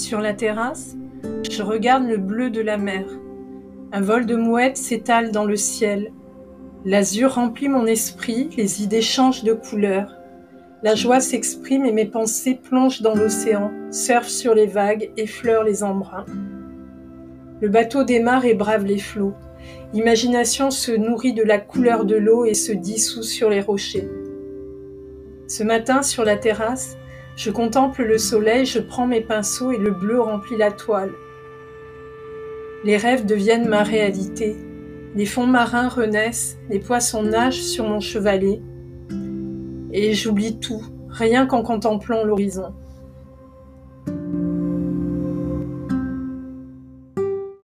Sur la terrasse, je regarde le bleu de la mer. Un vol de mouettes s'étale dans le ciel. L'azur remplit mon esprit, les idées changent de couleur. La joie s'exprime et mes pensées plongent dans l'océan, surfent sur les vagues, effleurent les embruns. Le bateau démarre et brave les flots. L'imagination se nourrit de la couleur de l'eau et se dissout sur les rochers. Ce matin, sur la terrasse, je contemple le soleil, je prends mes pinceaux et le bleu remplit la toile. Les rêves deviennent ma réalité. Les fonds marins renaissent, les poissons nagent sur mon chevalet. Et j'oublie tout, rien qu'en contemplant l'horizon.